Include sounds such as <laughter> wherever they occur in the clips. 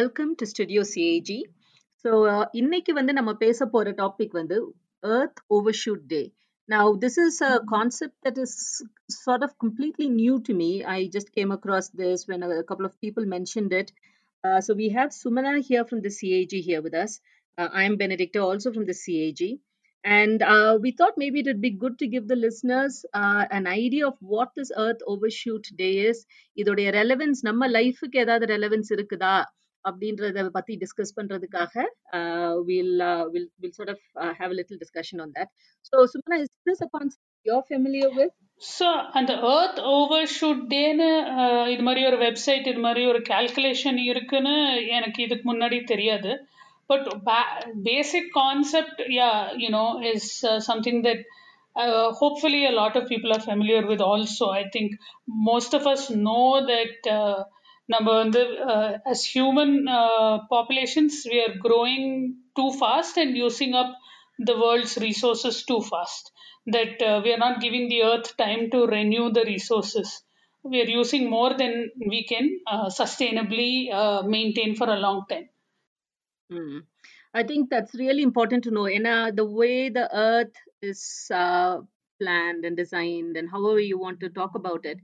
Welcome to studio CAG so இன்னைக்கு வந்து நம்ம பேச போற டாபிக் வந்து earth overshoot day Now, this is a concept that is sort of completely new to me. I just came across this when a, couple of people mentioned it. Uh, so, we have Sumana here from the CAG here with us. Uh, I'm Benedicta also from the CAG. And uh, we thought maybe it would be good to give the listeners uh, an idea of what this Earth Overshoot Day is. இதோடைய relevance நம்ம லைஃபுக்கு ஏதாவது relevance இருக்குதா அப்படின்றத பத்தி discuss பண்றதுக்காக will will will sort of have little discussion on that so Sumana is this a concept you're familiar with so அந்த earth overshoot டேன்னு இது மாதிரி ஒரு வெப்சைட் இது மாதிரி ஒரு கால்குலேஷன் இருக்குன்னு எனக்கு இதுக்கு முன்னாடி தெரியாது. But basic concept yeah you know is something that hopefully a lot of people are familiar with also. I think most of us know that uh, நம்ம வந்து as human uh, populations we are growing too fast and using up the world's resources too fast that uh, we are not giving the earth time to renew the resources we are using more than we can uh, sustainably maintain for a long time mm. i think that's really important to know in the way the earth is planned and designed and however you want to talk about it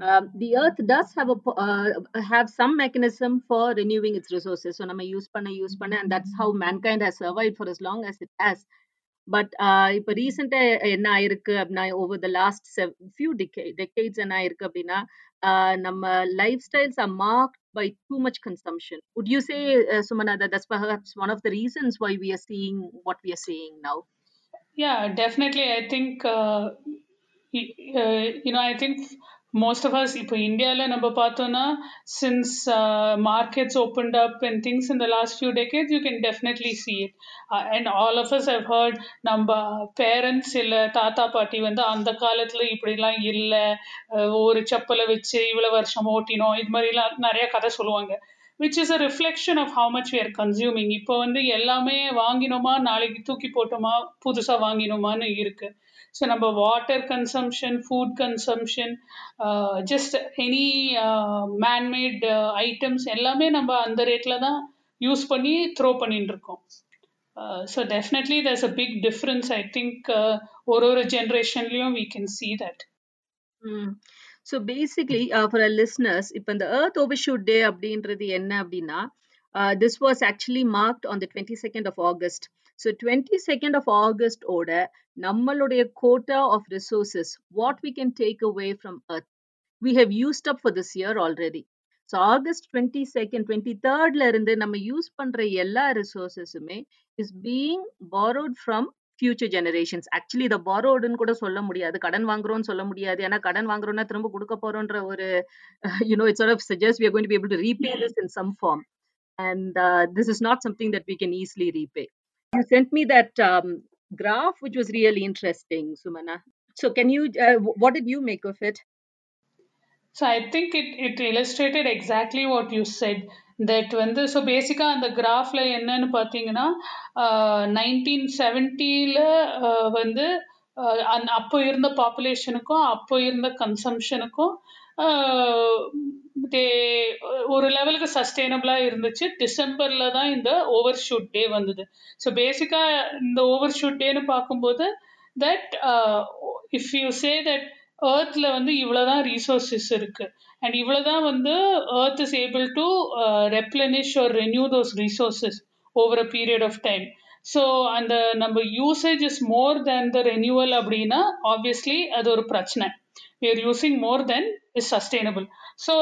um, the earth does have a uh, have some mechanism for renewing its resources so nama use panna use panna and that's how mankind has survived for as long as it has but இப்போ ரீசெண்டாக என்ன ஆயிருக்கு அப்படின்னா over the last few decade decades என்ன ஆயிருக்கு அப்படின்னா நம்ம life styles are mark by too much consumption. Would you say, uh, Sumana, that that's perhaps one of the reasons why we are seeing what we are seeing now? Yeah, definitely. I think, uh, you know, I think most of us இப்போ இந்தியாவில் நம்ம பார்த்தோம்னா since markets opened up and things in the last few decades you can definitely see it and all of us have heard நம்ம parents இல்லை தாத்தா பாட்டி வந்து அந்த காலத்தில் இப்படிலாம் இல்லை ஒரு செப்பலை வச்சு இவ்வளோ வருஷம் ஓட்டினோம் இது மாதிரிலாம் நிறைய கதை சொல்லுவாங்க. Which is a reflection of how much we're consuming இப்போ வந்து எல்லாமே வாங்கினோமா நாளைக்கு தூக்கி போட்டோமா புதுசாக வாங்கினோமான்னு இருக்குது ஸோ நம்ம water consumption food consumption just any manmade items எல்லாமே நம்ம அந்த ரேட்டில் தான் யூஸ் பண்ணி த்ரோ பண்ணிட்டு இருக்கோம் so definitely there's a big difference I think ஒரு ஒரு ஜென்ரேஷன்லையும் we can see that so basically for a listeners இப்போ இந்த எர்த் ஓவர்ஷூட் டே அப்படின்றது என்ன அப்படின்னா this was actually marked on the twenty second of August so twenty second of August ஓட நம்மளுடைய quota of resources what we can take away from earth we have used up for this year already so August twenty second twenty தேர்ட்ல இருந்து நம்ம use பண்ற எல்லா ரிசோர்சஸுமே is being borrowed from future generations actually இதை பாரோடுன்னு கூட சொல்ல முடியாது. கடன் வாங்குறோம்னு சொல்ல முடியாது. ஏன்னா கடன் வாங்குறோம்னா திரும்ப கொடுக்க போறோன்ற ஒரு you know it's of suggest we are going to be able to repay this in some form and this is not something that we can easily repay you sent me that um, graph which was really interesting sumana so can you uh, what did you make of it so i think it, it illustrated exactly what you said that வந்து so பேசிக்காக அந்த கிராஃபில் என்னன்னு பார்த்தீங்கன்னா nineteen செவன்ட்டியில் வந்து அந் அப்போ இருந்த பாப்புலேஷனுக்கும் அப்போ இருந்த கன்சம்ஷனுக்கும் தே ஒரு லெவலுக்கு சஸ்டெயினபிளாக இருந்துச்சு. டிசம்பரில் தான் இந்த ஓவர் ஷூட் டே வந்தது ஸோ பேசிக்காக இந்த ஓவர் ஷூட் டேன்னு பார்க்கும்போது that if you say that ஏர்த்தில் வந்து இவ்வளோதான் ரீசோர்ஸஸ் இருக்குது அண்ட் இவ்வளோதான் வந்து earth is able to replenish or renew those resources over a period of time so அந்த uh, நம்ம usage is more than the renewal அப்படின்னா ஆப்வியஸ்லி அது ஒரு பிரச்சனை. We are using more than is sustainable so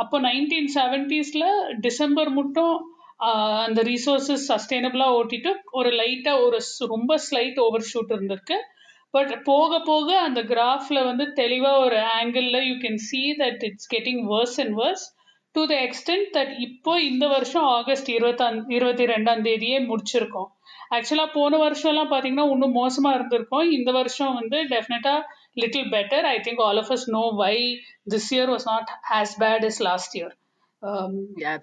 அப்போ nineteen செவன்டீஸில் December மட்டும் அந்த ரீசோர்ஸஸ் சஸ்டெயினபிளாக ஓட்டிட்டு ஒரு லைட்டாக ஒரு ரொம்ப ஸ்லைட் ஓவர் ஷூட் இருந்திருக்கு. பட் போக போக அந்த கிராஃபில் வந்து தெளிவாக ஒரு ஆங்கிளில் you can see that it's getting worse and worse to the extent that இப்போ இந்த வருஷம் ஆகஸ்ட் இருபத்தாம் இருபத்தி ரெண்டாம் தேதியே முடிச்சிருக்கோம். ஆக்சுவலாக போன வருஷம்லாம் பார்த்தீங்கன்னா இன்னும் மோசமாக இருந்திருக்கும் இந்த வருஷம் வந்து டெஃபினட்டாக little better I think all of us know why this year was not as bad is last year yeah.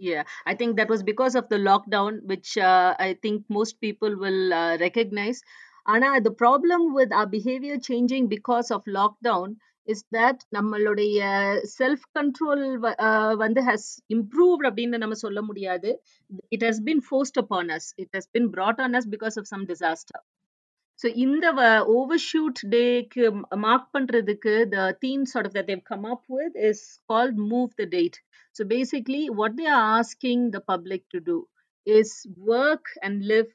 Yeah, I think that was because of the lockdown, which uh, I think most people will uh, recognize. Anna, the problem with our behavior changing because of lockdown is that நம்மளுடைய self control வந்து has improved அப்படின்னு நம்ம சொல்ல முடியாது. It has been forced upon us it has been brought on us because of some disaster so இந்த over shoot டேக்கு mark பண்ணுறதுக்கு the themes sort of that they come up with is called move the date so basically what they are asking the public to do is work and live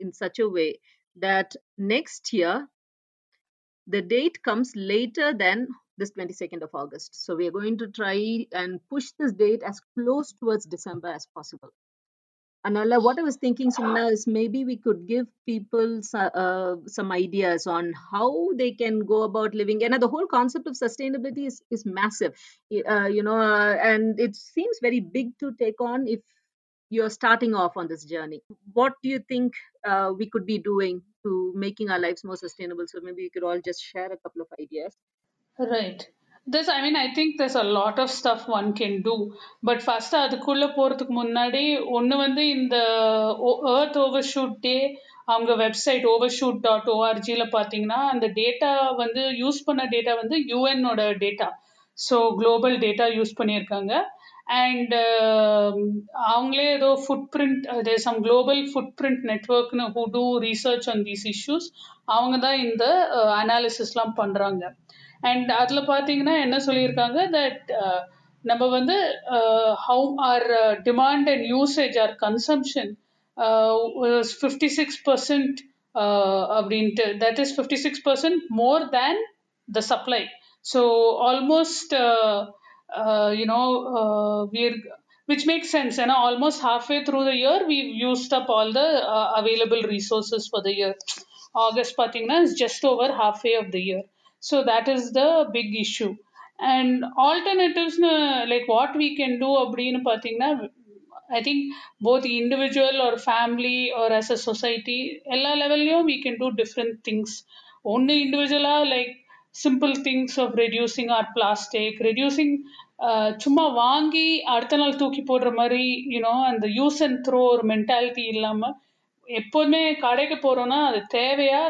in such a way that next year the date comes later than this 22nd of August. So we are going to try and push this date as close towards December as possible. Anala, what I was thinking, Sumna, is maybe we could give people uh, some ideas on how they can go about living. And the whole concept of sustainability is, is massive, uh, you know, uh, and it seems very big to take on if you're starting off on this journey. What do you think uh, we could be doing to making our lives more sustainable? So maybe you could all just share a couple of ideas. Right. This, I mean, I think there's a lot of stuff one can do. But first அதுக்குள்ள போறதுக்கு முன்னாடி ஒன்று வந்து இந்த earth over shoot day அவங்க website over shoot dot ஓஆர்ஜியில் பார்த்தீங்கன்னா அந்த டேட்டா வந்து யூஸ் பண்ண டேட்டா வந்து யூஎன்னோட data so global data use பண்ணியிருக்காங்க அண்ட் um, அவங்களே ஏதோ ஃபுட் பிரிண்ட் அதே some global food print நெட்ஒர்க்னு who do research on these issues அவங்க தான் இந்த uh, அனாலிசிஸ்லாம் பண்ணுறாங்க அண்ட் அதில் பார்த்தீங்கன்னா என்ன சொல்லியிருக்காங்க? தட் uh, நம்ம வந்து how our demand and usage or consumption fifty six percent அப்படின்ட்டு. That is fifty six percent more than the supply so almost uh, uh, you know, uh, we're which makes sense. And almost halfway through the year, we've used up all the uh, available resources for the year. August, pathina is just over halfway of the year. So that is the big issue. And alternatives, na- like what we can do, அப்படின்னு பார்த்தீங்கன்னா I think both individual or family or as a society, எல்லா லெவல்லையும் we can do different things. ஒன்று இண்டிவிஜுவலாக like Simple things of reducing or plastic reducing சும்மா வாங்கி அடுத்த நாள் தூக்கி போடுற மாதிரி யூனோ அந்த யூஸ் அண்ட் த்ரோ ஒரு மென்டாலிட்டி இல்லாமல் எப்போதுமே கடைக்கு போகிறோன்னா அது தேவையா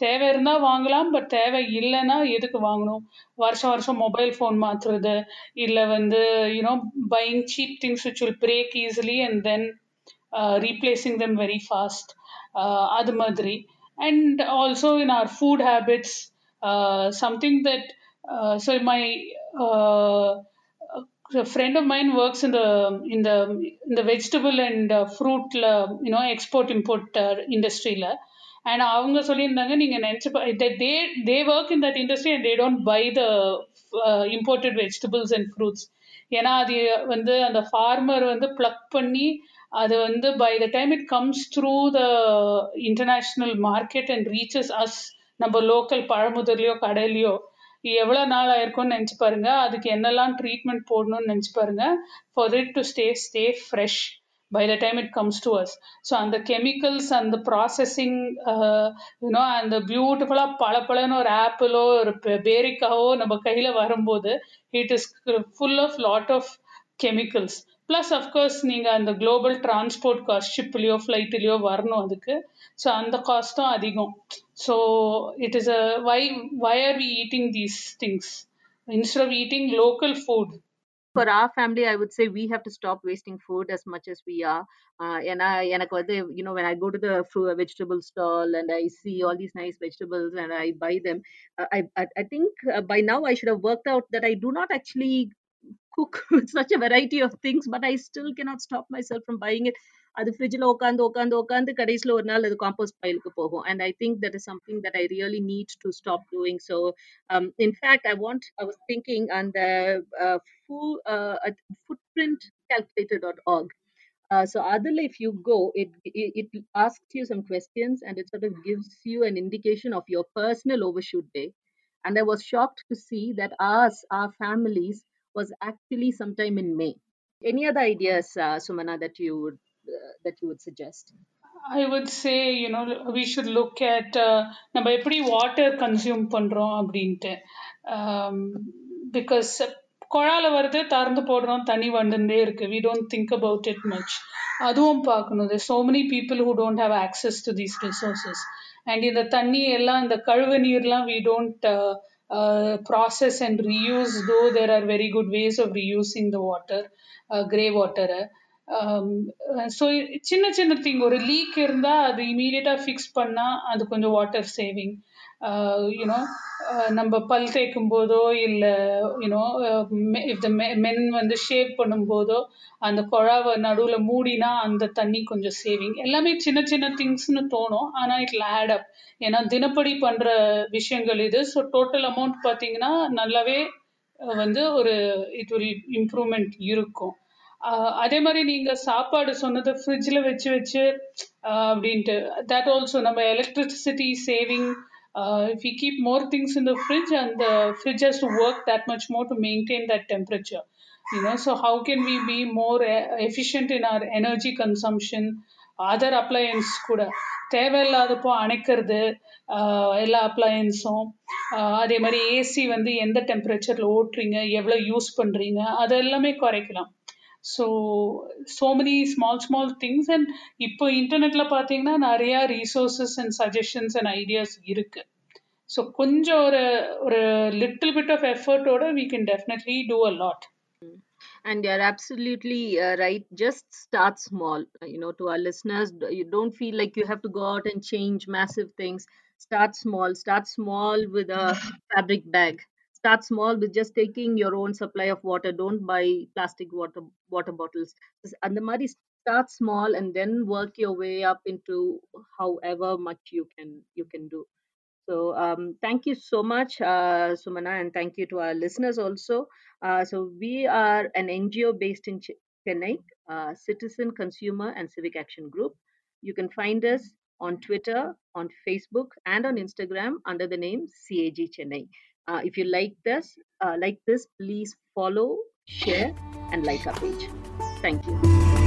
தேவை இருந்தால் வாங்கலாம் பட் தேவை இல்லைன்னா எதுக்கு வாங்கணும்? வருஷம் வருஷம் மொபைல் ஃபோன் மாற்றுறது இல்லை வந்து you know buying cheap things which will break easily and then replacing them very fast அது மாதிரி. And also in our food habits Uh, something that uh, so my uh, a friend of mine works in the in the in the vegetable and uh, fruit la- you know export import uh, industry ல and அவங்க சொல்லியிருந்தாங்க நீங்க நினைச்சு they they work in that industry and they don't buy the imported vegetables and fruits ஏன்னா அது வந்து அந்த farmer வந்து ப்ளக் பண்ணி அது வந்து by the time it comes through the international market and reaches us நம்ம லோக்கல் பழமுதிர்லையோ கடையிலையோ எவ்வளோ நாள் ஆயிருக்கும்னு நினச்சி பாருங்க. அதுக்கு என்னெல்லாம் ட்ரீட்மெண்ட் போடணும்னு நினச்சி பாருங்க. For it to stay stay fresh by the time it comes to us so அந்த கெமிக்கல்ஸ் அந்த ப்ராசஸிங் யூனோ அந்த பியூட்டிஃபுல்லாக பல பழன்னு பளபளன்னு ஒரு ஆப்பிளோ ஒரு பேரிக்காவோ நம்ம கையில் வரும்போது it is full of lot of chemicals plus of course நீங்கள் அந்த குளோபல் டிரான்ஸ்போர்ட் காஸ்ட் ஷிப்லேயோ ஃப்ளைட்லேயோ வரணும் அதுக்கு ஸோ அந்த காஸ்ட்டும் அதிகம் so it is a why why are we eating these things instead of eating local food for our family i would say we have to stop wasting food as much as we are uh, and I, எனக்கு வந்து you know when i go to the fruit vegetable stall and i see all these nice vegetables and i buy them uh, I, I i think uh, by now i should have worked out cook <laughs> with such a variety of things but i still cannot stop myself from buying it அது ஃப்ரிட்ஜில் உட்காந்து உட்காந்து உட்காந்து கடைசியில் ஒரு நாள் அது compost பைலுக்கு போகும் and I think that is something that I really need to stop doing so in fact I want I was thinking அந்த footprint calculator.org uh, so Adil, if you go, it, it it asks you some questions and it sort of gives you an indication of your personal overshoot day. And I was shocked to see that ours, our families, was actually sometime in May. Any other ideas, uh, Sumana, that you would uh, that you would suggest? I would say, you know, we should look at uh, நம்ம எப்படி water consume பண்ணுறோம் அப்படின்ட்டு because குழால வருது திறந்து போடுறோம் தண்ணி வந்துட்டே இருக்கு we don't think about it much அதுவும் பார்க்கணும் there's so many people who don't have access to these resources and இந்த தண்ணி எல்லாம் இந்த கழுவு நீர்லாம் we don't uh, process and reuse, though there are very good ways of reusing the water, uh, grey water. So சின்ன சின்ன thing ஒரு league இருந்தால் அது இமீடியட்டாக ஃபிக்ஸ் பண்ணால் அது கொஞ்சம் water saving Uh, you know uh, நம்ம பல் தேய்க்கும் போதோ இல்லை you know if the uh, men வந்து ஷேவ் பண்ணும்போதோ அந்த குழாவை நடுவில் மூடினா அந்த தண்ணி கொஞ்சம் சேவிங் எல்லாமே சின்ன சின்ன திங்ஸ்னு தோணும். ஆனால் இட்ல ஆட் அப் ஏன்னா தினப்படி பண்ணுற விஷயங்கள் இது. ஸோ டோட்டல் அமௌண்ட் பார்த்தீங்கன்னா நல்லாவே வந்து ஒரு இட் வில் இம்ப்ரூவ்மெண்ட் இருக்கும். அதே மாதிரி நீங்கள் சாப்பாடு சொன்னது ஃப்ரிட்ஜில் வச்சு வச்சு அப்படின்ட்டு தட் ஆல்சோ நம்ம electricity saving uh, if we keep more things in the fridge and the fridge has to work that much more to maintain that temperature you know so how can we be more e- efficient in our energy consumption other appliances கூட தேவையில்லாதப்போ அணைக்கிறது எல்லா அப்ளையன்ஸும் அதே மாதிரி AC வந்து எந்த டெம்பரேச்சரில் ஓட்டுறீங்க எவ்வளோ use பண்ணுறீங்க அது எல்லாமே குறைக்கலாம் so so many small small things and இப்போ இன்டர்நெட்டில் பார்த்தீங்கன்னா நிறையா resources and suggestions and ideas இருக்குது ஸோ கொஞ்சம் ஒரு ஒரு little bit of எஃபர்ட்டோட we can definitely do a lot and you're absolutely uh, right just start small Uh, you know to our listeners d- you don't feel like you have to go out and change massive things start small start small with a <laughs> fabric bag start small with just taking your own supply of water don't buy plastic water water bottles and the muddy start small and then work your way up into however much you can you can do so um, thank you so much, uh, Sumana, and thank you to our listeners also. Uh, so we are an NGO based in Chennai, uh, Citizen Consumer and Civic Action Group. You can find us on Twitter, on Facebook, and on Instagram under the name CAG Chennai. Uh, if you like this, uh, like this, please follow, share, and like our page. Thank you.